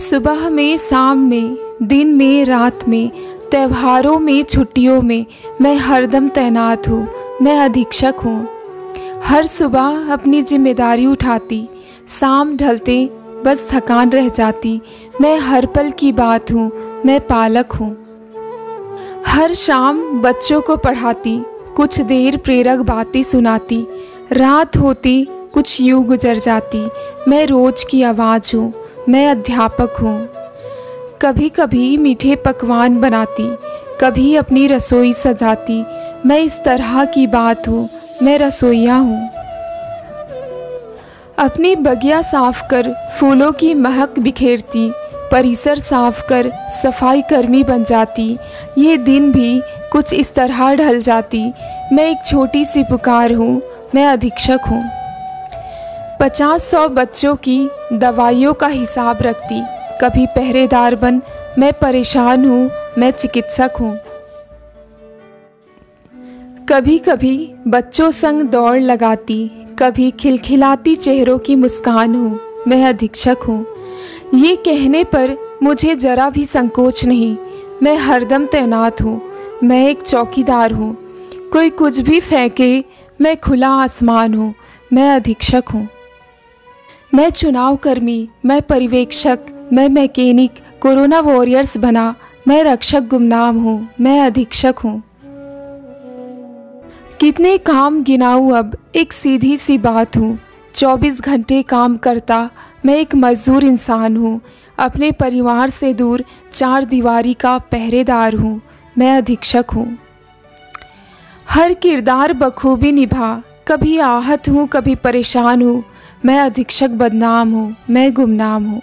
सुबह में, शाम में, दिन में, रात में, त्योहारों में, छुट्टियों में मैं हरदम तैनात हूँ, मैं अधीक्षक हूँ। हर सुबह अपनी ज़िम्मेदारी उठाती, शाम ढलते, बस थकान रह जाती, मैं हर पल की बात हूँ, मैं पालक हूँ। हर शाम बच्चों को पढ़ाती, कुछ देर प्रेरक बातें सुनाती, रात होती कुछ यूँ गुजर जाती, मैं रोज की आवाज़ हूँ मैं अध्यापक हूँ। कभी कभी मीठे पकवान बनाती, कभी अपनी रसोई सजाती। मैं इस तरह की बात हूँ, मैं रसोईया हूँ। अपनी बगिया साफ़ कर फूलों की महक बिखेरती, परिसर साफ़ कर सफ़ाई कर्मी बन जाती। ये दिन भी कुछ इस तरह ढल जाती। मैं एक छोटी सी पुकार हूँ, मैं अधीक्षक हूँ। पचास सौ बच्चों की दवाइयों का हिसाब रखती। कभी पहरेदार बन, मैं परेशान हूँ, मैं चिकित्सक हूँ। कभी कभी बच्चों संग दौड़ लगाती, कभी खिलखिलाती चेहरों की मुस्कान हूँ, मैं अधीक्षक हूँ। ये कहने पर मुझे ज़रा भी संकोच नहीं, मैं हरदम तैनात हूँ, मैं एक चौकीदार हूँ। कोई कुछ भी फेंके, मैं खुला आसमान हूँ, मैं अधीक्षक हूँ। मैं चुनाव कर्मी, मैं परिवेक्षक मैं मैकेनिक, कोरोना वॉरियर्स बना, मैं रक्षक गुमनाम हूँ, मैं अधीक्षक हूँ। कितने काम गिनाऊँ अब, एक सीधी सी बात हूँ। चौबीस घंटे काम करता, मैं एक मजदूर इंसान हूँ। अपने परिवार से दूर चार दीवारी का पहरेदार हूँ, मैं अधीक्षक हूँ। हर किरदार बखूबी निभा, कभी आहत हूँ, कभी परेशान हूँ। मैं अधीक्षक बदनाम हूँ मैं गुमनाम हूँ।